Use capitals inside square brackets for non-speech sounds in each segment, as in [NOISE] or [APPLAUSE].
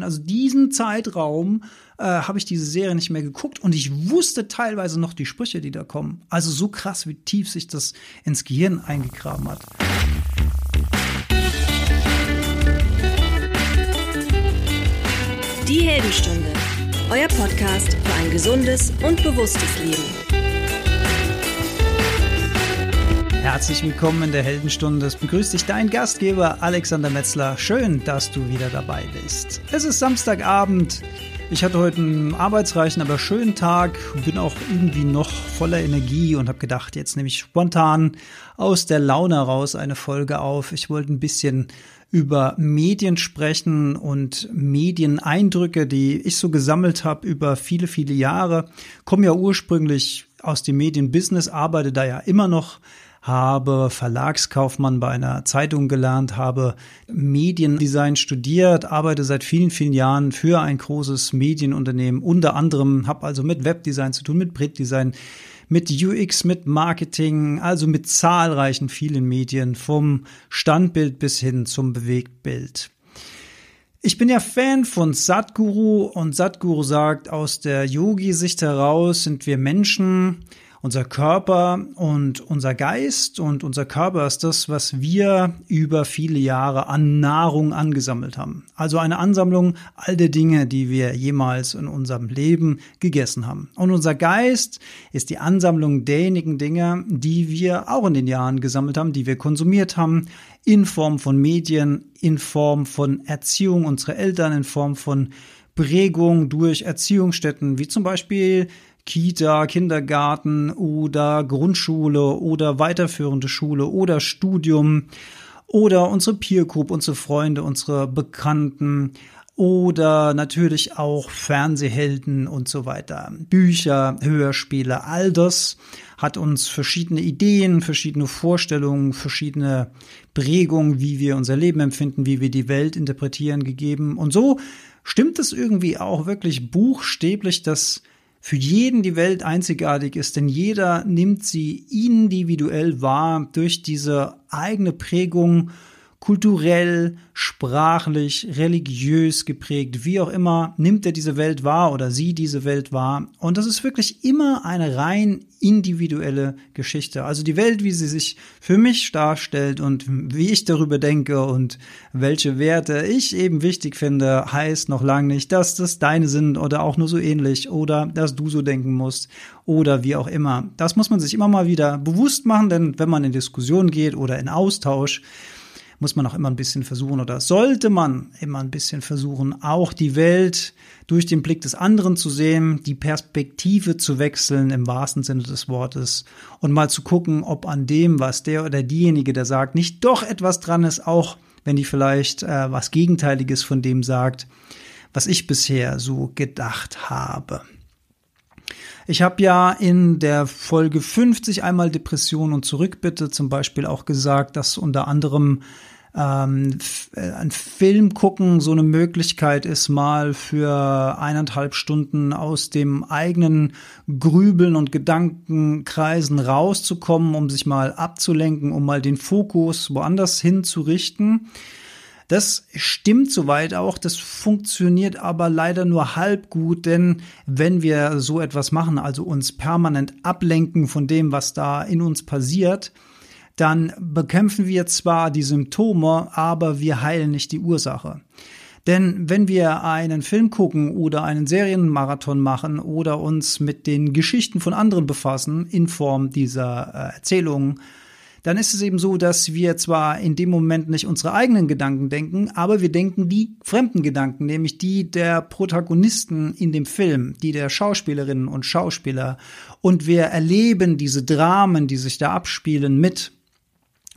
Also diesen Zeitraum äh, habe ich diese Serie nicht mehr geguckt und ich wusste teilweise noch die Sprüche, die da kommen. Also so krass, wie tief sich das ins Gehirn eingegraben hat. Die Heldenstunde, euer Podcast für ein gesundes und bewusstes Leben. Herzlich willkommen in der Heldenstunde. Es begrüßt dich dein Gastgeber Alexander Metzler. Schön, dass du wieder dabei bist. Es ist Samstagabend. Ich hatte heute einen arbeitsreichen, aber schönen Tag, bin auch irgendwie noch voller Energie und habe gedacht, jetzt nehme ich spontan aus der Laune raus eine Folge auf. Ich wollte ein bisschen über Medien sprechen und Medieneindrücke, die ich so gesammelt habe über viele, viele Jahre. Komme ja ursprünglich aus dem Medienbusiness, arbeite da ja immer noch habe Verlagskaufmann bei einer Zeitung gelernt, habe Mediendesign studiert, arbeite seit vielen, vielen Jahren für ein großes Medienunternehmen. Unter anderem habe also mit Webdesign zu tun, mit Printdesign, mit UX, mit Marketing, also mit zahlreichen vielen Medien, vom Standbild bis hin zum Bewegtbild. Ich bin ja Fan von Satguru und Satguru sagt, aus der Yogi-Sicht heraus sind wir Menschen, unser Körper und unser Geist und unser Körper ist das, was wir über viele Jahre an Nahrung angesammelt haben. Also eine Ansammlung all der Dinge, die wir jemals in unserem Leben gegessen haben. Und unser Geist ist die Ansammlung derjenigen Dinge, die wir auch in den Jahren gesammelt haben, die wir konsumiert haben, in Form von Medien, in Form von Erziehung unserer Eltern, in Form von Prägung durch Erziehungsstätten, wie zum Beispiel Kita, Kindergarten oder Grundschule oder weiterführende Schule oder Studium oder unsere Peer Group, unsere Freunde, unsere Bekannten oder natürlich auch Fernsehhelden und so weiter. Bücher, Hörspiele, all das hat uns verschiedene Ideen, verschiedene Vorstellungen, verschiedene Prägungen, wie wir unser Leben empfinden, wie wir die Welt interpretieren gegeben. Und so stimmt es irgendwie auch wirklich buchstäblich, dass für jeden die Welt einzigartig ist, denn jeder nimmt sie individuell wahr durch diese eigene Prägung kulturell, sprachlich, religiös geprägt, wie auch immer, nimmt er diese Welt wahr oder sie diese Welt wahr. Und das ist wirklich immer eine rein individuelle Geschichte. Also die Welt, wie sie sich für mich darstellt und wie ich darüber denke und welche Werte ich eben wichtig finde, heißt noch lange nicht, dass das deine sind oder auch nur so ähnlich oder dass du so denken musst oder wie auch immer. Das muss man sich immer mal wieder bewusst machen, denn wenn man in Diskussion geht oder in Austausch, muss man auch immer ein bisschen versuchen oder sollte man immer ein bisschen versuchen, auch die Welt durch den Blick des anderen zu sehen, die Perspektive zu wechseln im wahrsten Sinne des Wortes und mal zu gucken, ob an dem, was der oder diejenige, der sagt, nicht doch etwas dran ist, auch wenn die vielleicht äh, was Gegenteiliges von dem sagt, was ich bisher so gedacht habe. Ich habe ja in der Folge 50 einmal Depression und Zurückbitte zum Beispiel auch gesagt, dass unter anderem ähm, äh, ein Film gucken so eine Möglichkeit ist, mal für eineinhalb Stunden aus dem eigenen Grübeln und Gedankenkreisen rauszukommen, um sich mal abzulenken, um mal den Fokus woanders hinzurichten. Das stimmt soweit auch, das funktioniert aber leider nur halb gut, denn wenn wir so etwas machen, also uns permanent ablenken von dem, was da in uns passiert, dann bekämpfen wir zwar die Symptome, aber wir heilen nicht die Ursache. Denn wenn wir einen Film gucken oder einen Serienmarathon machen oder uns mit den Geschichten von anderen befassen in Form dieser äh, Erzählungen, dann ist es eben so, dass wir zwar in dem Moment nicht unsere eigenen Gedanken denken, aber wir denken die fremden Gedanken, nämlich die der Protagonisten in dem Film, die der Schauspielerinnen und Schauspieler. Und wir erleben diese Dramen, die sich da abspielen, mit.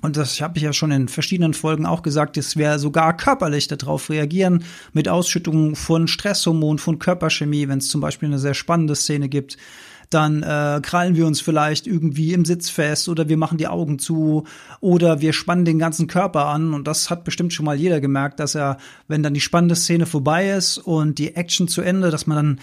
Und das habe ich ja schon in verschiedenen Folgen auch gesagt, dass wir sogar körperlich darauf reagieren mit Ausschüttungen von Stresshormonen, von Körperchemie, wenn es zum Beispiel eine sehr spannende Szene gibt dann äh, krallen wir uns vielleicht irgendwie im Sitz fest oder wir machen die Augen zu oder wir spannen den ganzen Körper an und das hat bestimmt schon mal jeder gemerkt, dass er, wenn dann die spannende Szene vorbei ist und die Action zu Ende, dass man dann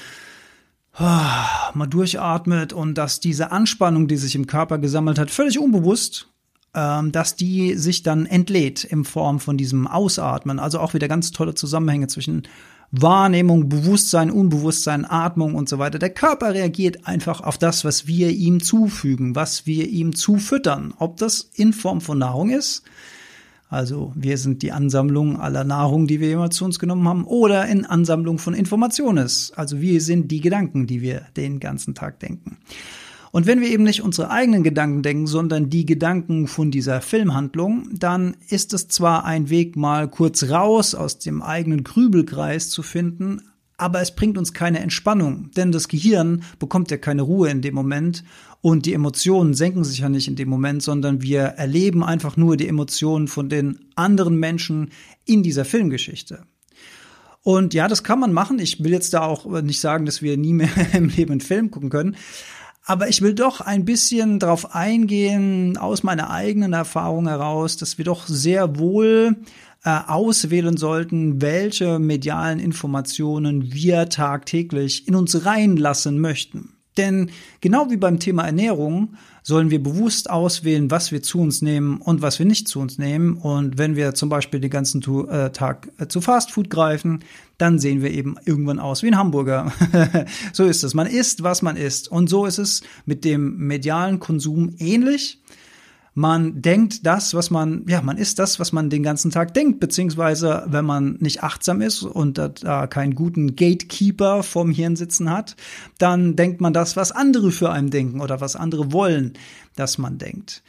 oh, mal durchatmet und dass diese Anspannung, die sich im Körper gesammelt hat, völlig unbewusst ähm, dass die sich dann entlädt in Form von diesem Ausatmen. Also auch wieder ganz tolle Zusammenhänge zwischen Wahrnehmung, Bewusstsein, Unbewusstsein, Atmung und so weiter. Der Körper reagiert einfach auf das, was wir ihm zufügen, was wir ihm zufüttern. Ob das in Form von Nahrung ist, also wir sind die Ansammlung aller Nahrung, die wir jemals zu uns genommen haben, oder in Ansammlung von Informationen ist. Also wir sind die Gedanken, die wir den ganzen Tag denken. Und wenn wir eben nicht unsere eigenen Gedanken denken, sondern die Gedanken von dieser Filmhandlung, dann ist es zwar ein Weg, mal kurz raus aus dem eigenen Grübelkreis zu finden, aber es bringt uns keine Entspannung, denn das Gehirn bekommt ja keine Ruhe in dem Moment und die Emotionen senken sich ja nicht in dem Moment, sondern wir erleben einfach nur die Emotionen von den anderen Menschen in dieser Filmgeschichte. Und ja, das kann man machen. Ich will jetzt da auch nicht sagen, dass wir nie mehr [LAUGHS] im Leben einen Film gucken können. Aber ich will doch ein bisschen darauf eingehen, aus meiner eigenen Erfahrung heraus, dass wir doch sehr wohl äh, auswählen sollten, welche medialen Informationen wir tagtäglich in uns reinlassen möchten. Denn genau wie beim Thema Ernährung sollen wir bewusst auswählen, was wir zu uns nehmen und was wir nicht zu uns nehmen. Und wenn wir zum Beispiel den ganzen äh, Tag äh, zu Fastfood greifen, dann sehen wir eben irgendwann aus wie ein Hamburger. [LAUGHS] so ist es. Man isst, was man isst. Und so ist es mit dem medialen Konsum ähnlich. Man denkt das, was man, ja, man ist das, was man den ganzen Tag denkt, beziehungsweise wenn man nicht achtsam ist und da keinen guten Gatekeeper vorm Hirn sitzen hat, dann denkt man das, was andere für einen denken oder was andere wollen, dass man denkt.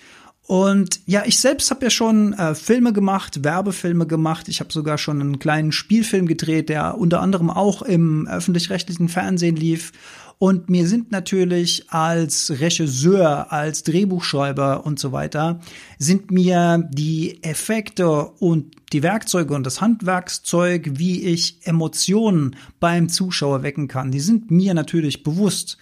Und ja, ich selbst habe ja schon äh, Filme gemacht, Werbefilme gemacht. Ich habe sogar schon einen kleinen Spielfilm gedreht, der unter anderem auch im öffentlich-rechtlichen Fernsehen lief. Und mir sind natürlich als Regisseur, als Drehbuchschreiber und so weiter, sind mir die Effekte und die Werkzeuge und das Handwerkszeug, wie ich Emotionen beim Zuschauer wecken kann, die sind mir natürlich bewusst.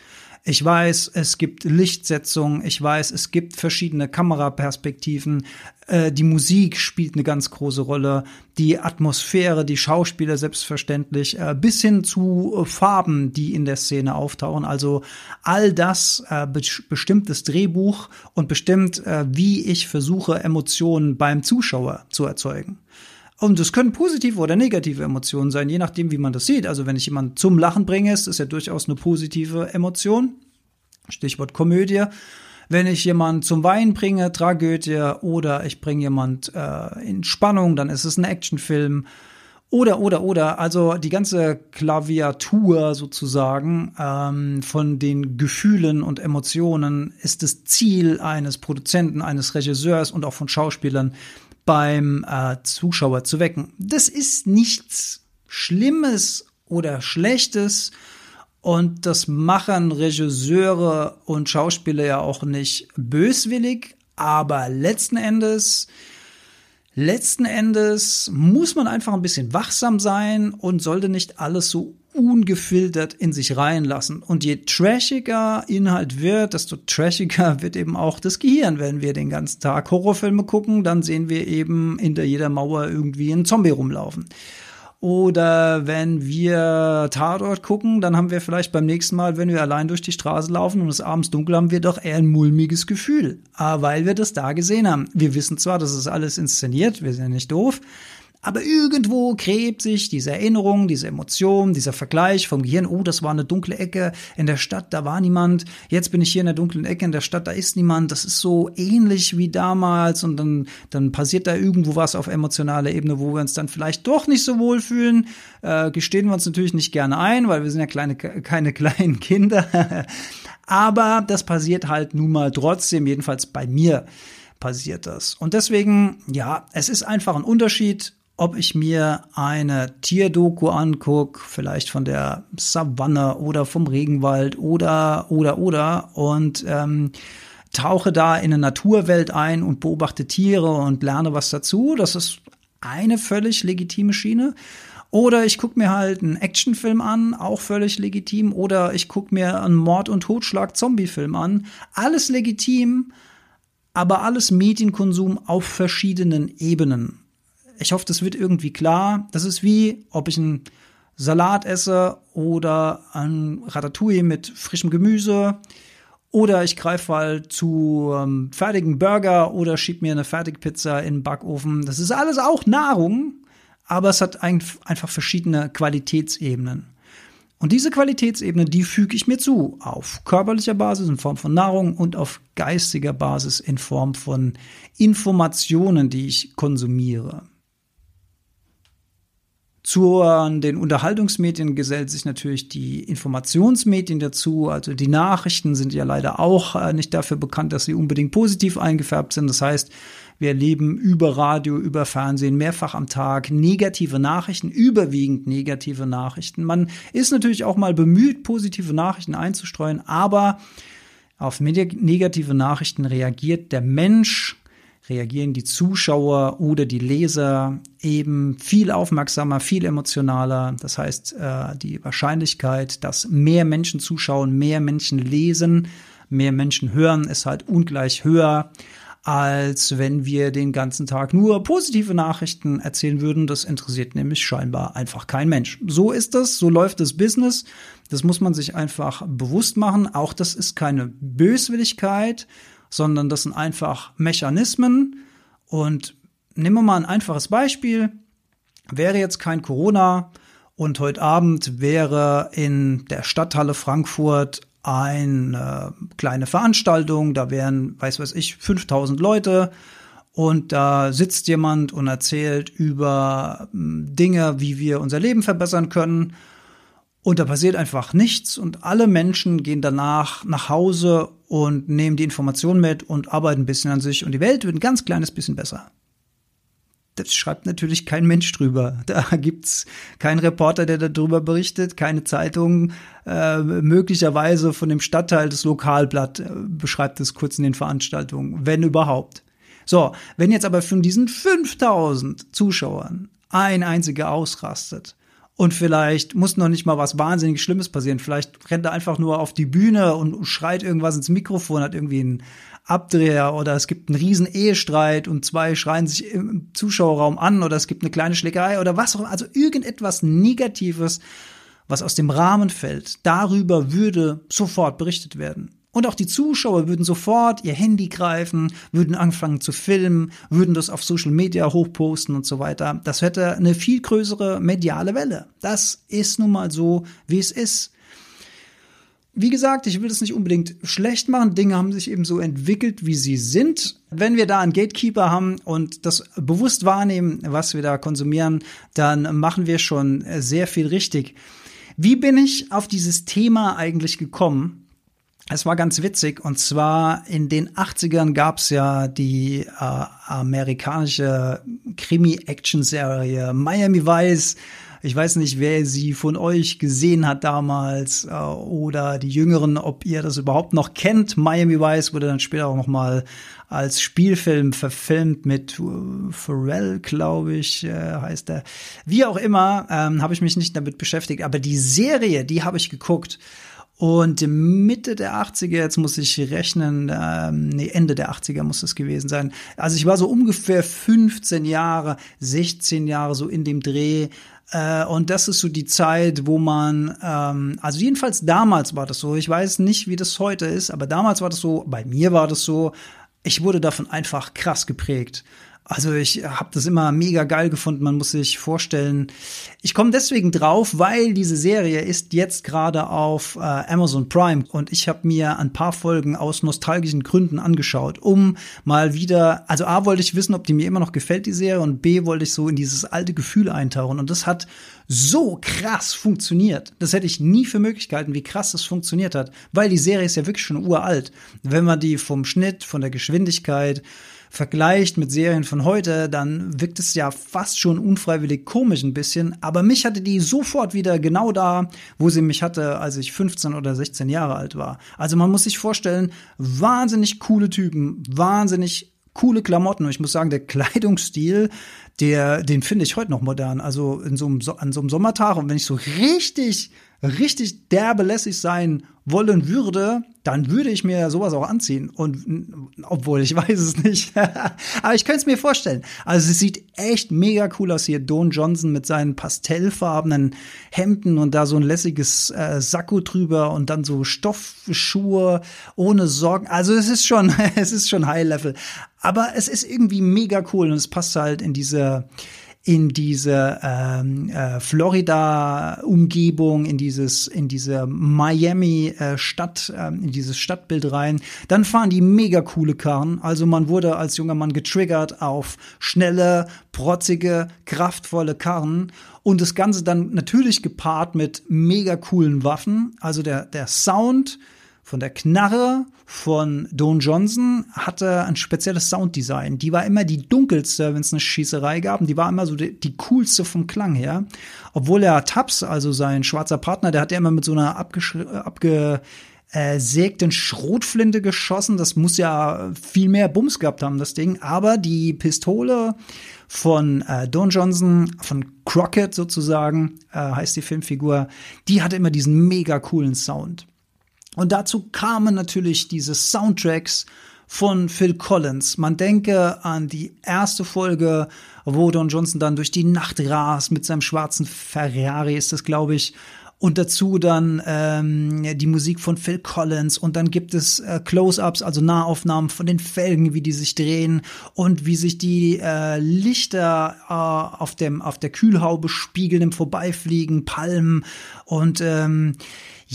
Ich weiß, es gibt Lichtsetzung, ich weiß, es gibt verschiedene Kameraperspektiven, äh, die Musik spielt eine ganz große Rolle, die Atmosphäre, die Schauspieler selbstverständlich, äh, bis hin zu äh, Farben, die in der Szene auftauchen. Also all das äh, be bestimmt das Drehbuch und bestimmt, äh, wie ich versuche, Emotionen beim Zuschauer zu erzeugen. Und es können positive oder negative Emotionen sein, je nachdem, wie man das sieht. Also wenn ich jemanden zum Lachen bringe, ist das ja durchaus eine positive Emotion. Stichwort Komödie. Wenn ich jemanden zum Weinen bringe, Tragödie, oder ich bringe jemand äh, in Spannung, dann ist es ein Actionfilm. Oder, oder, oder, also die ganze Klaviatur sozusagen ähm, von den Gefühlen und Emotionen ist das Ziel eines Produzenten, eines Regisseurs und auch von Schauspielern, beim äh, Zuschauer zu wecken. Das ist nichts Schlimmes oder Schlechtes und das machen Regisseure und Schauspieler ja auch nicht böswillig, aber letzten Endes Letzten Endes muss man einfach ein bisschen wachsam sein und sollte nicht alles so ungefiltert in sich reinlassen. Und je trashiger Inhalt wird, desto trashiger [LAUGHS] wird eben auch das Gehirn. Wenn wir den ganzen Tag Horrorfilme gucken, dann sehen wir eben hinter jeder Mauer irgendwie einen Zombie rumlaufen. Oder wenn wir Tatort gucken, dann haben wir vielleicht beim nächsten Mal, wenn wir allein durch die Straße laufen und es abends dunkel haben, wir doch eher ein mulmiges Gefühl. Aber weil wir das da gesehen haben. Wir wissen zwar, das ist alles inszeniert, wir sind ja nicht doof, aber irgendwo gräbt sich diese Erinnerung, diese Emotion, dieser Vergleich vom Gehirn, oh, das war eine dunkle Ecke in der Stadt, da war niemand. Jetzt bin ich hier in der dunklen Ecke in der Stadt, da ist niemand. Das ist so ähnlich wie damals und dann, dann passiert da irgendwo was auf emotionaler Ebene, wo wir uns dann vielleicht doch nicht so wohl fühlen. Äh, gestehen wir uns natürlich nicht gerne ein, weil wir sind ja kleine, keine [LAUGHS] kleinen Kinder. Aber das passiert halt nun mal trotzdem, jedenfalls bei mir passiert das. Und deswegen, ja, es ist einfach ein Unterschied, ob ich mir eine Tierdoku angucke, vielleicht von der Savanne oder vom Regenwald oder oder oder und ähm, tauche da in eine Naturwelt ein und beobachte Tiere und lerne was dazu. Das ist eine völlig legitime Schiene. Oder ich gucke mir halt einen Actionfilm an, auch völlig legitim. Oder ich gucke mir einen Mord- und Totschlag-Zombie-Film an. Alles legitim, aber alles Medienkonsum auf verschiedenen Ebenen ich hoffe, das wird irgendwie klar. Das ist wie, ob ich einen Salat esse oder ein Ratatouille mit frischem Gemüse. Oder ich greife halt zu ähm, fertigen Burger oder schieb mir eine Fertigpizza in den Backofen. Das ist alles auch Nahrung, aber es hat einfach verschiedene Qualitätsebenen. Und diese Qualitätsebene, die füge ich mir zu, auf körperlicher Basis in Form von Nahrung und auf geistiger Basis in Form von Informationen, die ich konsumiere. Zu den Unterhaltungsmedien gesellt sich natürlich die Informationsmedien dazu. Also die Nachrichten sind ja leider auch äh, nicht dafür bekannt, dass sie unbedingt positiv eingefärbt sind. Das heißt, wir erleben über Radio, über Fernsehen mehrfach am Tag negative Nachrichten, überwiegend negative Nachrichten. Man ist natürlich auch mal bemüht, positive Nachrichten einzustreuen, aber auf negative Nachrichten reagiert der Mensch reagieren die Zuschauer oder die Leser eben viel aufmerksamer, viel emotionaler. Das heißt, äh, die Wahrscheinlichkeit, dass mehr Menschen zuschauen, mehr Menschen lesen, mehr Menschen hören, ist halt ungleich höher als wenn wir den ganzen Tag nur positive Nachrichten erzählen würden. Das interessiert nämlich scheinbar einfach kein Mensch. So ist das, so läuft das Business. Das muss man sich einfach bewusst machen. Auch das ist keine Böswilligkeit, sondern das sind einfach Mechanismen. Und nehmen wir mal ein einfaches Beispiel. Wäre jetzt kein Corona und heute Abend wäre in der Stadthalle Frankfurt eine kleine Veranstaltung, da wären, weiß was ich, 5000 Leute und da sitzt jemand und erzählt über hm, Dinge, wie wir unser Leben verbessern können und da passiert einfach nichts und alle Menschen gehen danach nach Hause und nehmen die Informationen mit und arbeiten ein bisschen an sich und die Welt wird ein ganz kleines bisschen besser. Das schreibt natürlich kein Mensch drüber. [LAUGHS] Da gibt's keinen Reporter, der darüber berichtet, keine Zeitung, äh, möglicherweise von dem Stadtteil das Lokalblatt äh, beschreibt es kurz in den Veranstaltungen, wenn überhaupt. So, wenn jetzt aber von diesen 5000 Zuschauern ein einziger ausrastet, und vielleicht muss noch nicht mal was wahnsinnig Schlimmes passieren. Vielleicht rennt er einfach nur auf die Bühne und schreit irgendwas ins Mikrofon, hat irgendwie einen Abdreher oder es gibt einen riesen Ehestreit und zwei schreien sich im Zuschauerraum an oder es gibt eine kleine Schlägerei oder was auch immer. Also irgendetwas Negatives, was aus dem Rahmen fällt. Darüber würde sofort berichtet werden. Und auch die Zuschauer würden sofort ihr Handy greifen, würden anfangen zu filmen, würden das auf Social Media hochposten und so weiter. Das hätte eine viel größere mediale Welle. Das ist nun mal so, wie es ist. Wie gesagt, ich will das nicht unbedingt schlecht machen. Dinge haben sich eben so entwickelt, wie sie sind. Wenn wir da einen Gatekeeper haben und das bewusst wahrnehmen, was wir da konsumieren, dann machen wir schon sehr viel richtig. Wie bin ich auf dieses Thema eigentlich gekommen? Es war ganz witzig und zwar in den 80ern gab es ja die äh, amerikanische Krimi-Action-Serie Miami Vice. Ich weiß nicht, wer sie von euch gesehen hat damals äh, oder die Jüngeren, ob ihr das überhaupt noch kennt. Miami Vice wurde dann später auch noch mal als Spielfilm verfilmt mit äh, Pharrell, glaube ich, äh, heißt er. Wie auch immer, ähm, habe ich mich nicht damit beschäftigt. Aber die Serie, die habe ich geguckt. Und Mitte der 80er, jetzt muss ich rechnen, ähm, nee, Ende der 80er muss es gewesen sein. Also ich war so ungefähr 15 Jahre, 16 Jahre so in dem Dreh. Äh, und das ist so die Zeit, wo man, ähm, also jedenfalls damals war das so. Ich weiß nicht, wie das heute ist, aber damals war das so, bei mir war das so. Ich wurde davon einfach krass geprägt. Also ich habe das immer mega geil gefunden. Man muss sich vorstellen, ich komme deswegen drauf, weil diese Serie ist jetzt gerade auf äh, Amazon Prime und ich habe mir ein paar Folgen aus nostalgischen Gründen angeschaut, um mal wieder, also A wollte ich wissen, ob die mir immer noch gefällt, die Serie, und B wollte ich so in dieses alte Gefühl eintauchen. Und das hat so krass funktioniert. Das hätte ich nie für Möglichkeiten, wie krass das funktioniert hat, weil die Serie ist ja wirklich schon uralt. Wenn man die vom Schnitt, von der Geschwindigkeit, vergleicht mit Serien von heute, dann wirkt es ja fast schon unfreiwillig komisch ein bisschen. Aber mich hatte die sofort wieder genau da, wo sie mich hatte, als ich 15 oder 16 Jahre alt war. Also man muss sich vorstellen, wahnsinnig coole Typen, wahnsinnig coole Klamotten. Und ich muss sagen, der Kleidungsstil, der, den finde ich heute noch modern. Also in so einem, an so einem Sommertag und wenn ich so richtig richtig derbe lässig sein wollen würde, dann würde ich mir sowas auch anziehen. Und obwohl ich [LAUGHS] weiß es nicht. [LAUGHS] Aber ich könnte es mir vorstellen. Also es sieht echt mega cool aus hier. Don Johnson mit seinen pastellfarbenen Hemden und da so ein lässiges äh, Sakko drüber und dann so Stoffschuhe ohne Sorgen. Also es ist schon, [LAUGHS] es ist schon High Level. Aber es ist irgendwie mega cool und es passt halt in diese in diese ähm, äh, Florida-Umgebung, in dieses, in diese Miami-Stadt, äh, in dieses Stadtbild rein. Dann fahren die mega coole Karren. Also man wurde als junger Mann getriggert auf schnelle, protzige, kraftvolle Karren. Und das Ganze dann natürlich gepaart mit mega coolen Waffen. Also der, der Sound von der Knarre von Don Johnson hatte ein spezielles Sounddesign. Die war immer die dunkelste, wenn es eine Schießerei gab. die war immer so die, die, coolste vom Klang her. Obwohl er Taps, also sein schwarzer Partner, der hat ja immer mit so einer abgesägten Schrotflinte geschossen. Das muss ja viel mehr Bums gehabt haben, das Ding. Aber die Pistole von äh, Don Johnson, von Crockett sozusagen, äh, heißt die Filmfigur, die hatte immer diesen mega coolen Sound. Und dazu kamen natürlich diese Soundtracks von Phil Collins. Man denke an die erste Folge, wo Don Johnson dann durch die Nacht rast mit seinem schwarzen Ferrari, ist das, glaube ich. Und dazu dann ähm, die Musik von Phil Collins und dann gibt es äh, Close-ups, also Nahaufnahmen von den Felgen, wie die sich drehen und wie sich die äh, Lichter äh, auf dem auf der Kühlhaube spiegeln im Vorbeifliegen, Palmen und ähm,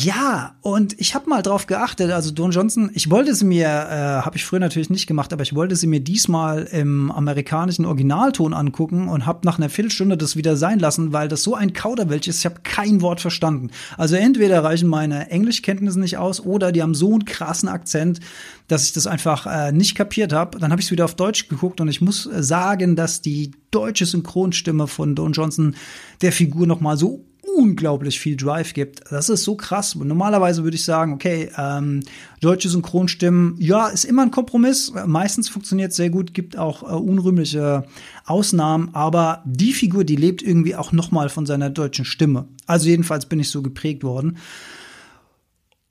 ja, und ich habe mal drauf geachtet, also Don Johnson, ich wollte sie mir, äh, habe ich früher natürlich nicht gemacht, aber ich wollte sie mir diesmal im amerikanischen Originalton angucken und habe nach einer Viertelstunde das wieder sein lassen, weil das so ein Kauderwelsch ist, ich habe kein Wort verstanden. Also entweder reichen meine Englischkenntnisse nicht aus oder die haben so einen krassen Akzent, dass ich das einfach äh, nicht kapiert habe. Dann habe ich es wieder auf Deutsch geguckt und ich muss äh, sagen, dass die deutsche Synchronstimme von Don Johnson der Figur noch mal so unglaublich viel Drive gibt. Das ist so krass. Normalerweise würde ich sagen, okay, ähm, deutsche Synchronstimmen, ja, ist immer ein Kompromiss. Meistens funktioniert sehr gut, gibt auch äh, unrühmliche Ausnahmen, aber die Figur, die lebt irgendwie auch noch mal von seiner deutschen Stimme. Also jedenfalls bin ich so geprägt worden.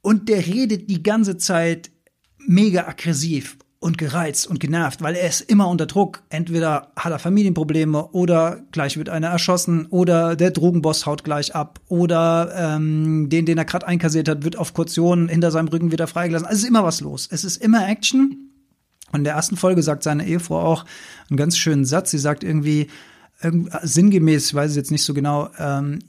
Und der redet die ganze Zeit mega aggressiv und gereizt und genervt, weil er ist immer unter Druck. Entweder hat er Familienprobleme oder gleich wird einer erschossen oder der Drogenboss haut gleich ab oder ähm, den, den er gerade einkassiert hat, wird auf Kaution hinter seinem Rücken wieder freigelassen. Also es ist immer was los. Es ist immer Action. Und in der ersten Folge sagt seine Ehefrau auch einen ganz schönen Satz. Sie sagt irgendwie, irgendwie sinngemäß, ich weiß es jetzt nicht so genau, ähm,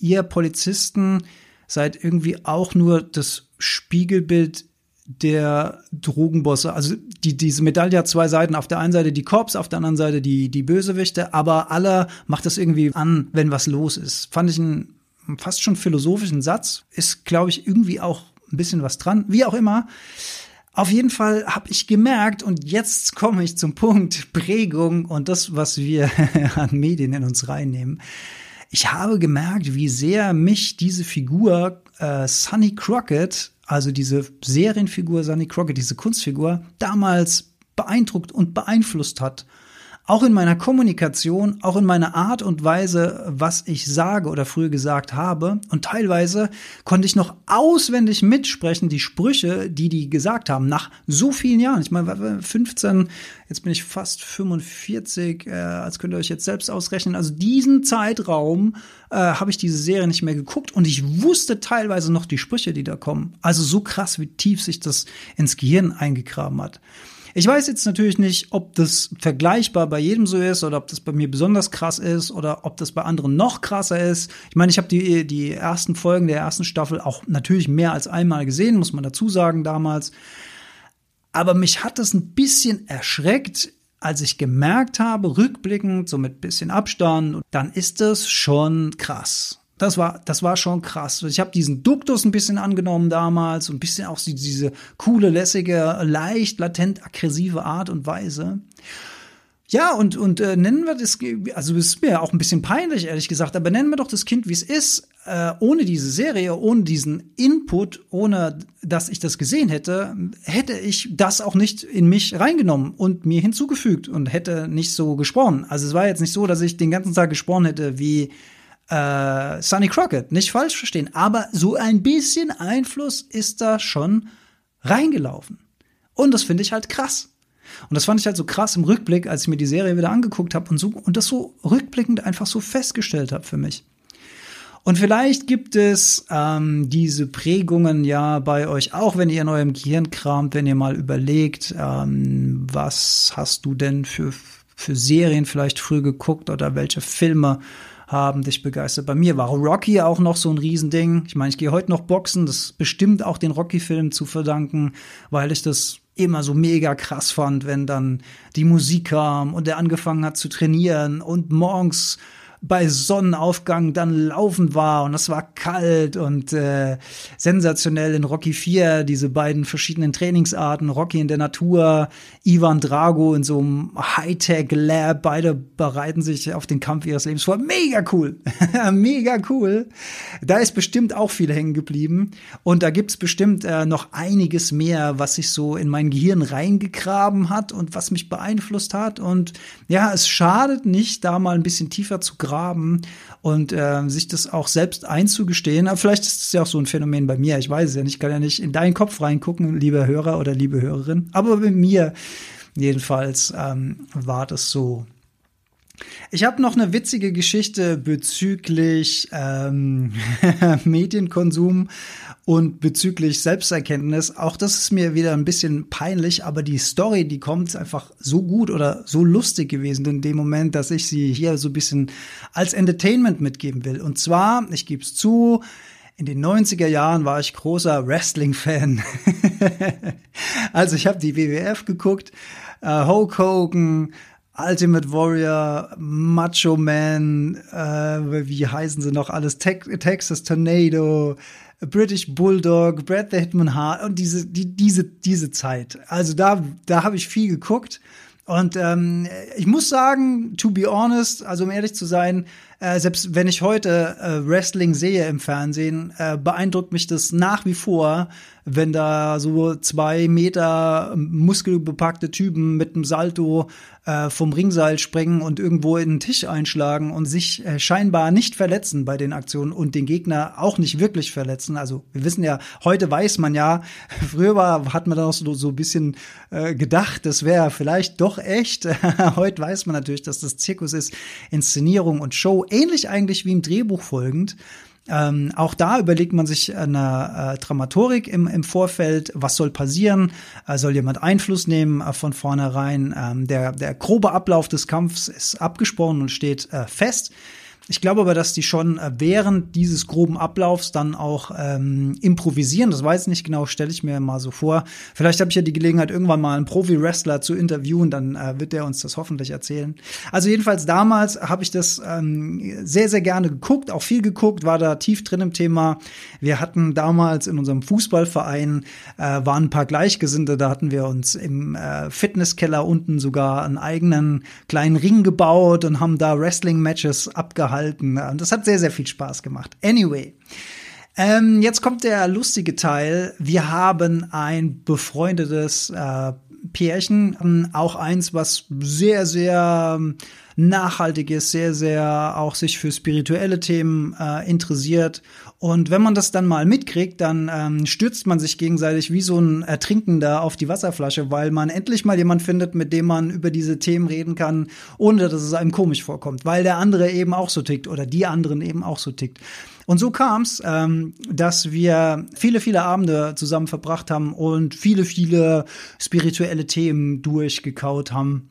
ihr Polizisten seid irgendwie auch nur das Spiegelbild der Drogenbosse. Also die, diese Medaille hat zwei Seiten. Auf der einen Seite die Cops, auf der anderen Seite die, die Bösewichte, aber alle macht das irgendwie an, wenn was los ist. Fand ich einen fast schon philosophischen Satz. Ist, glaube ich, irgendwie auch ein bisschen was dran. Wie auch immer. Auf jeden Fall habe ich gemerkt, und jetzt komme ich zum Punkt [LAUGHS] Prägung und das, was wir [LAUGHS] an Medien in uns reinnehmen. Ich habe gemerkt, wie sehr mich diese Figur äh, Sonny Crockett also diese Serienfigur Sonny Crockett, diese Kunstfigur, damals beeindruckt und beeinflusst hat auch in meiner Kommunikation, auch in meiner Art und Weise, was ich sage oder früher gesagt habe. Und teilweise konnte ich noch auswendig mitsprechen, die Sprüche, die die gesagt haben, nach so vielen Jahren. Ich meine, 15, jetzt bin ich fast 45, äh, als könnt ihr euch jetzt selbst ausrechnen. Also diesen Zeitraum äh, habe ich diese Serie nicht mehr geguckt und ich wusste teilweise noch die Sprüche, die da kommen. Also so krass, wie tief sich das ins Gehirn eingegraben hat. Ich weiß jetzt natürlich nicht, ob das vergleichbar bei jedem so ist oder ob das bei mir besonders krass ist oder ob das bei anderen noch krasser ist. Ich meine, ich habe die, die ersten Folgen der ersten Staffel auch natürlich mehr als einmal gesehen, muss man dazu sagen damals. Aber mich hat das ein bisschen erschreckt, als ich gemerkt habe, rückblickend, so mit bisschen Abstand, dann ist das schon krass. Das war, das war schon krass. Ich habe diesen Duktus ein bisschen angenommen damals und ein bisschen auch diese coole, lässige, leicht latent aggressive Art und Weise. Ja, und, und äh, nennen wir das, also es ist mir auch ein bisschen peinlich, ehrlich gesagt, aber nennen wir doch das Kind, wie es ist, äh, ohne diese Serie, ohne diesen Input, ohne dass ich das gesehen hätte, hätte ich das auch nicht in mich reingenommen und mir hinzugefügt und hätte nicht so gesprochen. Also es war jetzt nicht so, dass ich den ganzen Tag gesprochen hätte wie äh, Sonny Crockett, nicht falsch verstehen, aber so ein bisschen Einfluss ist da schon reingelaufen. Und das finde ich halt krass. Und das fand ich halt so krass im Rückblick, als ich mir die Serie wieder angeguckt habe und so und das so rückblickend einfach so festgestellt habe für mich. Und vielleicht gibt es ähm, diese Prägungen ja bei euch auch, wenn ihr in eurem Gehirn kramt, wenn ihr mal überlegt, ähm, was hast du denn für für Serien vielleicht früh geguckt oder welche Filme haben dich begeistert. Bei mir war Rocky auch noch so ein Riesending. Ich meine, ich gehe heute noch boxen, das ist bestimmt auch den Rocky-Film zu verdanken, weil ich das immer so mega krass fand, wenn dann die Musik kam und er angefangen hat zu trainieren und morgens bei Sonnenaufgang dann laufen war und es war kalt und äh, sensationell in Rocky 4, diese beiden verschiedenen Trainingsarten, Rocky in der Natur, Ivan Drago in so einem Hightech-Lab, beide bereiten sich auf den Kampf ihres Lebens vor. Mega cool, [LAUGHS] mega cool. Da ist bestimmt auch viel hängen geblieben und da gibt's bestimmt äh, noch einiges mehr, was sich so in mein Gehirn reingegraben hat und was mich beeinflusst hat und ja, es schadet nicht, da mal ein bisschen tiefer zu graben graben und äh, sich das auch selbst einzugestehen. Aber vielleicht ist es ja auch so ein Phänomen bei mir. Ich weiß es ja nicht. Ich kann ja nicht in deinen Kopf reingucken, lieber Hörer oder liebe Hörerin. Aber bei mir jedenfalls ähm, war das so. Ich habe noch eine witzige Geschichte bezüglich ähm, [LAUGHS] Medienkonsum und bezüglich Selbsterkenntnis. Auch das ist mir wieder ein bisschen peinlich, aber die Story, die kommt einfach so gut oder so lustig gewesen in dem Moment, dass ich sie hier so ein bisschen als Entertainment mitgeben will. Und zwar, ich gebe es zu, in den 90er Jahren war ich großer Wrestling-Fan. [LAUGHS] also ich habe die WWF geguckt, äh, Hulk Hogan, Ultimate Warrior, Macho Man, äh, wie heißen sie noch alles? Te Texas Tornado, British Bulldog, Brad the Hitman Hart und diese, die, diese, diese Zeit. Also da, da habe ich viel geguckt. Und ähm, ich muss sagen, to be honest, also um ehrlich zu sein, äh, selbst wenn ich heute äh, Wrestling sehe im Fernsehen, äh, beeindruckt mich das nach wie vor, wenn da so zwei Meter muskelbepackte Typen mit einem Salto äh, vom Ringseil springen und irgendwo in den Tisch einschlagen und sich äh, scheinbar nicht verletzen bei den Aktionen und den Gegner auch nicht wirklich verletzen. Also wir wissen ja, heute weiß man ja, [LAUGHS] früher war, hat man da noch so, so ein bisschen äh, gedacht, das wäre vielleicht doch echt. [LAUGHS] heute weiß man natürlich, dass das Zirkus ist, Inszenierung und Show, ähnlich eigentlich wie im Drehbuch folgend. Ähm, auch da überlegt man sich eine äh, Dramatorik im, im Vorfeld, was soll passieren, äh, soll jemand Einfluss nehmen äh, von vornherein. Ähm, der, der grobe Ablauf des Kampfs ist abgesprochen und steht äh, fest. Ich glaube aber, dass die schon äh, während dieses groben Ablaufs dann auch ähm, improvisieren. Das weiß ich nicht genau, stelle ich mir mal so vor. Vielleicht habe ich ja die Gelegenheit, irgendwann mal einen Profi-Wrestler zu interviewen, dann äh, wird er uns das hoffentlich erzählen. Also jedenfalls damals habe ich das ähm, sehr, sehr gerne geguckt, auch viel geguckt, war da tief drin im Thema. Wir hatten damals in unserem Fußballverein, äh, waren ein paar Gleichgesinnte, da hatten wir uns im äh, Fitnesskeller unten sogar einen eigenen kleinen Ring gebaut und haben da Wrestling-Matches abgehalten unterhalten. Und das hat sehr, sehr viel Spaß gemacht. Anyway. Ähm, jetzt kommt der lustige Teil. Wir haben ein befreundetes äh, Pärchen, ähm, auch eins, was sehr, sehr ähm, nachhaltig ist, sehr, sehr auch sich für spirituelle Themen äh, interessiert und wenn man das dann mal mitkriegt, dann ähm, stürzt man sich gegenseitig wie so ein Ertrinkender auf die Wasserflasche, weil man endlich mal jemand findet, mit dem man über diese Themen reden kann, ohne dass es einem komisch vorkommt, weil der andere eben auch so tickt oder die anderen eben auch so tickt. Und so kam es, ähm, dass wir viele, viele Abende zusammen verbracht haben und viele, viele spirituelle Themen durchgekaut haben,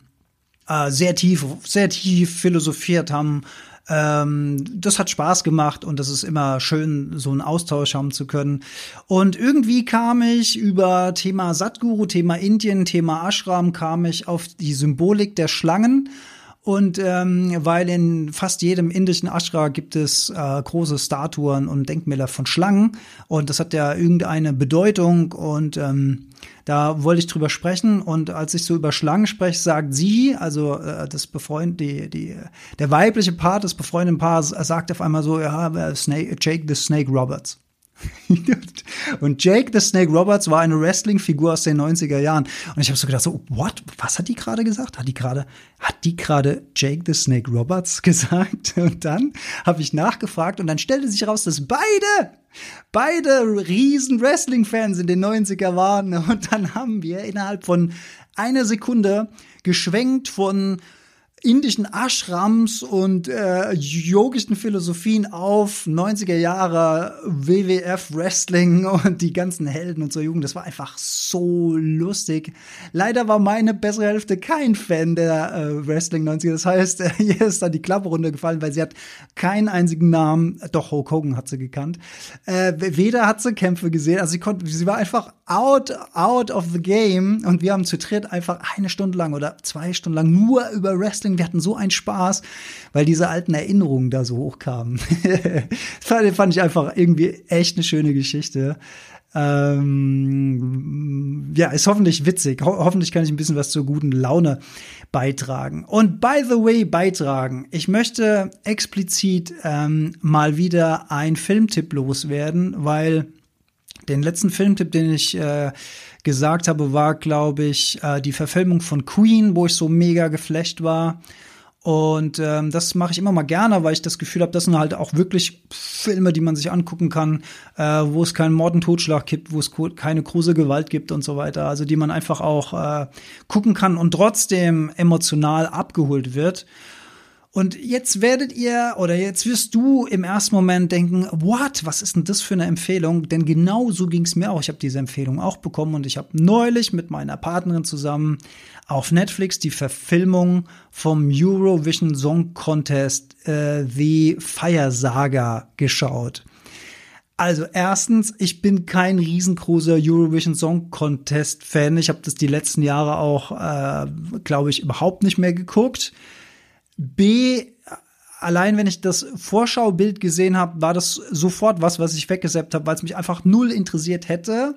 äh, sehr tief, sehr tief philosophiert haben, ähm, das hat Spaß gemacht und das ist immer schön, so einen Austausch haben zu können. Und irgendwie kam ich über Thema Satguru, Thema Indien, Thema Ashram, kam ich auf die Symbolik der Schlangen. Und ähm, weil in fast jedem indischen Ashra gibt es äh, große Statuen und Denkmäler von Schlangen. Und das hat ja irgendeine Bedeutung. Und ähm, da wollte ich drüber sprechen. Und als ich so über Schlangen spreche, sagt sie, also äh, das befreund, die, die, der weibliche Part des befreundeten Paars sagt auf einmal so, ja, Snake, Jake the Snake Roberts. [LAUGHS] und Jake the Snake Roberts war eine Wrestling-Figur aus den 90er Jahren. Und ich habe so gedacht, so, what? Was hat die gerade gesagt? Hat die gerade, hat die gerade Jake the Snake Roberts [LAUGHS] gesagt? Und dann habe ich nachgefragt und dann stellte sich heraus, dass beide, beide riesen Wrestling-Fans in den 90er waren. Und dann haben wir innerhalb von einer Sekunde geschwenkt von indischen Ashrams und äh, yogischen Philosophien auf 90er Jahre WWF Wrestling [LAUGHS] und die ganzen Helden so Jugend. Das war einfach so lustig. Leider war meine bessere Hälfte kein Fan der äh, Wrestling 90er. Das heißt, [LAUGHS] äh, hier ist dann die Klappe runtergefallen, weil sie hat keinen einzigen Namen, doch Hulk Hogan hat sie gekannt. Äh, weder hat sie Kämpfe gesehen, also sie konnte, sie war einfach out, out of the game und wir haben zu dritt einfach eine Stunde lang oder zwei Stunden lang nur über Wrestling Wrestling, wir hatten so einen Spaß, weil diese alten Erinnerungen da so hochkamen. [LAUGHS] fand, fand ich einfach irgendwie echt eine schöne Geschichte. Ähm, ja, ist hoffentlich witzig. Ho hoffentlich kann ich ein bisschen was zur guten Laune beitragen. Und by the way, beitragen. Ich möchte explizit ähm, mal wieder ein Filmtipp loswerden, weil den letzten Filmtipp, den ich äh, gesagt habe, war, glaube ich, äh, die Verfilmung von Queen, wo ich so mega geflasht war. Und ähm, das mache ich immer mal gerne, weil ich das Gefühl habe, das sind halt auch wirklich Filme, die man sich angucken kann, äh, wo es keinen Mord und Totschlag gibt, wo es keine große Gewalt gibt und so weiter. Also die man einfach auch äh, gucken kann und trotzdem emotional abgeholt wird. Und jetzt werdet ihr oder jetzt wirst du im ersten Moment denken, what, was ist denn das für eine Empfehlung? Denn genau so ging es mir auch. Ich habe diese Empfehlung auch bekommen und ich habe neulich mit meiner Partnerin zusammen auf Netflix die Verfilmung vom Eurovision Song Contest äh, The Fire Saga geschaut. Also erstens, ich bin kein riesengroßer Eurovision Song Contest Fan. Ich habe das die letzten Jahre auch, äh, glaube ich, überhaupt nicht mehr geguckt. B, allein wenn ich das Vorschaubild gesehen habe, war das sofort was, was ich weggesappt habe, weil es mich einfach null interessiert hätte.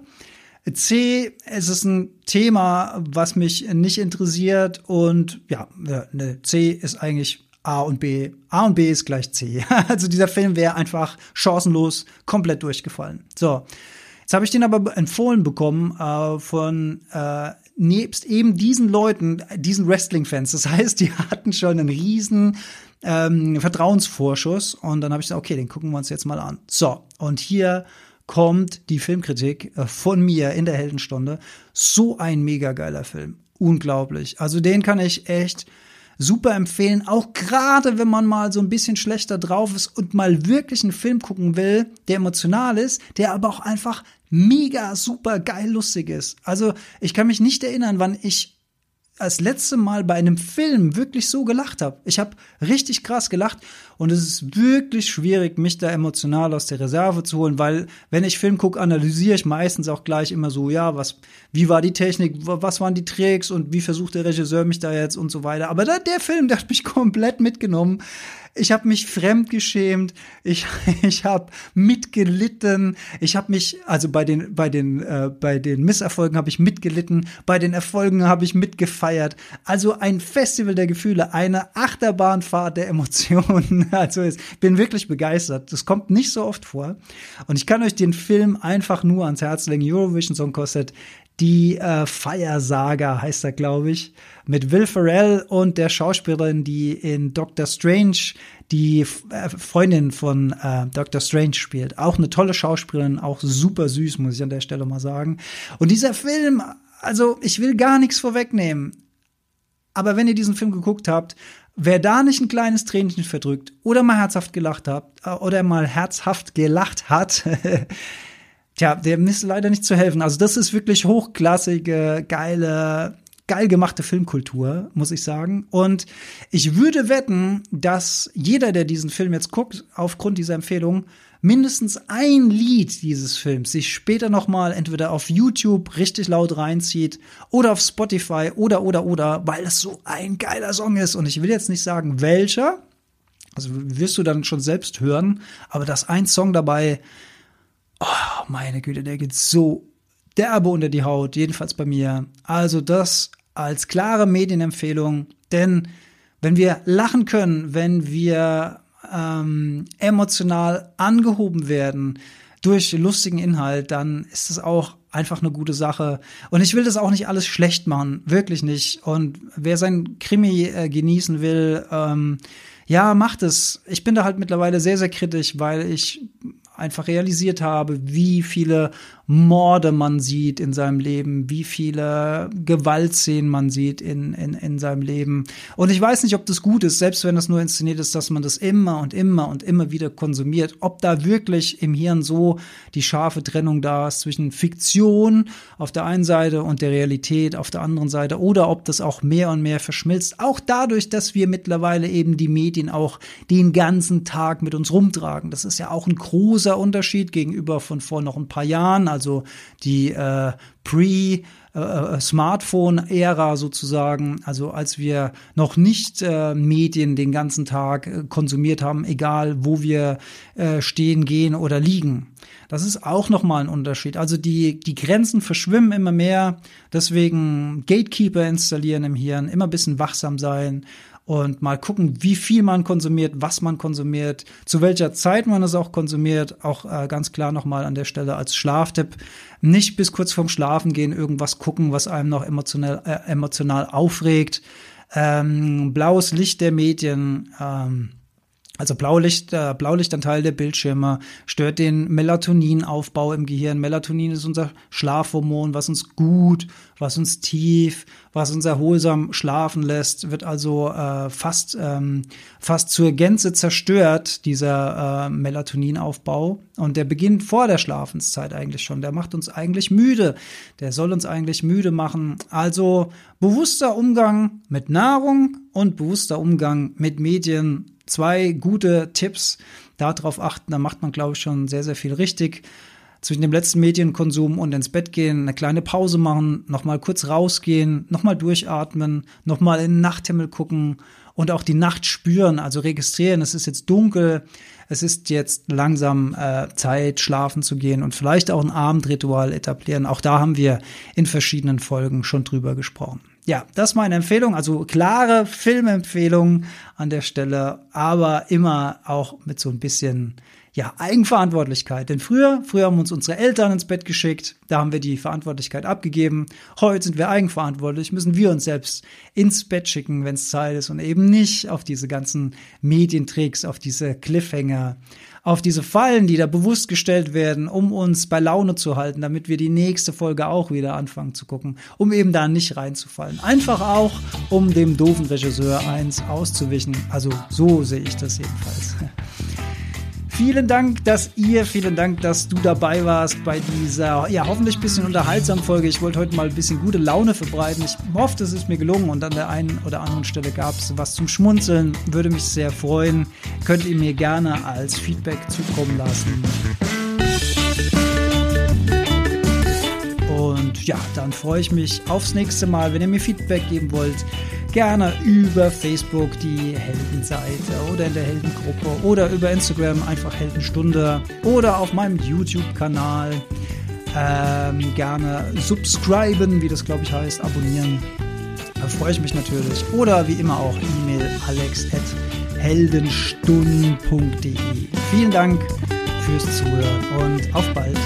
C, es ist ein Thema, was mich nicht interessiert und ja, ne, C ist eigentlich A und B. A und B ist gleich C. [LAUGHS] Also dieser Film wäre einfach chancenlos komplett durchgefallen. So, jetzt habe ich den aber empfohlen bekommen äh, von äh, nebst eben diesen Leuten, diesen Wrestling-Fans, das heißt, die hatten schon einen riesen ähm, Vertrauensvorschuss und dann habe ich gesagt, okay, den gucken wir uns jetzt mal an. So, und hier kommt die Filmkritik äh, von mir in der Heldenstunde. So ein mega geiler Film. Unglaublich. Also den kann ich echt super empfehlen, auch gerade wenn man mal so ein bisschen schlechter drauf ist und mal wirklich einen Film gucken will, der emotional ist, der aber auch einfach mega super geil lustig ist. Also ich kann mich nicht erinnern, wann ich als letzte Mal bei einem Film wirklich so gelacht habe. Ich habe richtig krass gelacht und es ist wirklich schwierig, mich da emotional aus der Reserve zu holen, weil wenn ich Film gucke, analysiere ich meistens auch gleich immer so, ja, was, wie war die Technik, was waren die Tricks und wie versucht der Regisseur mich da jetzt und so weiter. Aber da, der Film, der hat mich [LAUGHS] komplett mitgenommen. Ich habe mich fremdgeschämt, ich, [LAUGHS] ich habe mitgelitten, ich habe mich, also bei den, bei den, äh, bei den Misserfolgen habe ich mitgelitten, bei den Erfolgen habe ich mitgefeiert. Also ein Festival der Gefühle, eine Achterbahnfahrt der Emotionen. [LAUGHS] Also ich bin wirklich begeistert. Das kommt nicht so oft vor. Und ich kann euch den Film einfach nur ans Herz legen. Eurovision Song Concert die äh, Fire Saga heißt er, glaube ich, mit Will Ferrell und der Schauspielerin, die in Doctor Strange die äh, Freundin von äh, Doctor Strange spielt. Auch eine tolle Schauspielerin, auch super süß, muss ich an der Stelle mal sagen. Und dieser Film, also ich will gar nichts vorwegnehmen. Aber wenn ihr diesen Film geguckt habt, wer da nicht ein kleines Tränchen verdrückt oder mal herzhaft gelacht habt äh, oder mal herzhaft gelacht hat, [LAUGHS] Tja, dem ist leider nicht zu helfen. Also das ist wirklich hochklassige, geile, geil gemachte Filmkultur, muss ich sagen. Und ich würde wetten, dass jeder, der diesen Film jetzt guckt, aufgrund dieser Empfehlung, mindestens ein Lied dieses Films sich später noch mal entweder auf YouTube richtig laut reinzieht oder auf Spotify oder oder oder, weil es so ein geiler Song ist. Und ich will jetzt nicht sagen, welcher. Also wirst du dann schon selbst hören, aber dass ein Song dabei Oh, meine Güte, der geht so derbe unter die Haut, jedenfalls bei mir. Also das als klare Medienempfehlung, denn wenn wir lachen können, wenn wir ähm, emotional angehoben werden durch lustigen Inhalt, dann ist das auch einfach eine gute Sache. Und ich will das auch nicht alles schlecht machen, wirklich nicht. Und wer sein Krimi äh, genießen will, ähm, ja, macht es. Ich bin da halt mittlerweile sehr, sehr kritisch, weil ich einfach realisiert habe, wie viele Morde man sieht in seinem Leben, wie viele Gewaltszenen man sieht in, in, in seinem Leben. Und ich weiß nicht, ob das gut ist, selbst wenn das nur inszeniert ist, dass man das immer und immer und immer wieder konsumiert, ob da wirklich im Hirn so die scharfe Trennung da ist zwischen Fiktion auf der einen Seite und der Realität auf der anderen Seite oder ob das auch mehr und mehr verschmilzt. Auch dadurch, dass wir mittlerweile eben die Medien auch den ganzen Tag mit uns rumtragen. Das ist ja auch ein großer Unterschied gegenüber von vor noch ein paar Jahren also die äh, Pre- äh, äh, sozusagen, also als wir noch nicht äh, Medien den ganzen Tag äh, konsumiert haben, egal wo wir äh, stehen, gehen oder liegen. Das ist auch nochmal ein Unterschied. Also die, die Grenzen verschwimmen immer mehr. Deswegen Gatekeeper installieren im Hirn, immer ein bisschen wachsam sein und mal gucken, wie viel man konsumiert, was man konsumiert, zu welcher Zeit man es auch konsumiert. Auch äh, ganz klar nochmal an der Stelle als Schlaftipp. Nicht bis kurz vorm Schlafen gehen, irgendwas gucken, was einem noch emotional, äh, emotional aufregt. Ähm, blaues Licht der Medien. Ähm, also Blaulicht, äh, Blaulichtanteil der Bildschirme stört den Melatoninaufbau im Gehirn. Melatonin ist unser Schlafhormon, was uns gut, was uns tief, was uns erholsam schlafen lässt, wird also äh, fast, ähm, fast zur Gänze zerstört, dieser äh, Melatoninaufbau. Und der beginnt vor der Schlafenszeit eigentlich schon. Der macht uns eigentlich müde. Der soll uns eigentlich müde machen. Also bewusster Umgang mit Nahrung und bewusster Umgang mit Medien zwei gute Tipps. Darauf achten, da macht man, glaube ich, schon sehr, sehr viel richtig. Zwischen dem letzten Medienkonsum und ins Bett gehen, eine kleine Pause machen, nochmal kurz rausgehen, nochmal durchatmen, nochmal in den Nachthimmel gucken und auch die Nacht spüren, also registrieren, es ist jetzt dunkel, es ist jetzt langsam äh, Zeit, schlafen zu gehen und vielleicht auch ein Abendritual etablieren. Auch da haben wir in verschiedenen Folgen schon drüber gesprochen. Ja, das ist meine Empfehlung, also klare Filmempfehlung an der Stelle, aber immer auch mit so ein bisschen ja, Eigenverantwortlichkeit. Denn früher, früher haben uns unsere Eltern ins Bett geschickt, da haben wir die Verantwortlichkeit abgegeben. Heute sind wir eigenverantwortlich, müssen wir uns selbst ins Bett schicken, wenn es Zeit ist und eben nicht auf diese ganzen Medientricks, auf diese Cliffhanger, auf diese Fallen, die da bewusst gestellt werden, um uns bei Laune zu halten, damit wir die nächste Folge auch wieder anfangen zu gucken, um eben da nicht reinzufallen. Einfach auch, um dem doofen Regisseur eins auszuwischen. Also so sehe ich das jedenfalls. Vielen Dank, dass ihr, vielen Dank, dass du dabei warst bei dieser, ja, hoffentlich ein bisschen unterhaltsamen Folge. Ich wollte heute mal ein bisschen gute Laune verbreiten. Ich hoffe, es ist mir gelungen und an der einen oder anderen Stelle gab es was zum Schmunzeln. Würde mich sehr freuen. Könnt ihr mir gerne als Feedback zukommen lassen. Und ja, dann freue ich mich aufs nächste Mal, wenn ihr mir Feedback geben wollt gerne über Facebook die Heldenseite oder in der Heldengruppe oder über Instagram einfach Heldenstunde oder auf meinem YouTube-Kanal. Ähm, gerne subscriben, wie das glaube ich heißt, abonnieren. Da freue ich mich natürlich. Oder wie immer auch E-Mail alex.heldenstunden.de. Vielen Dank fürs Zuhören und auf bald.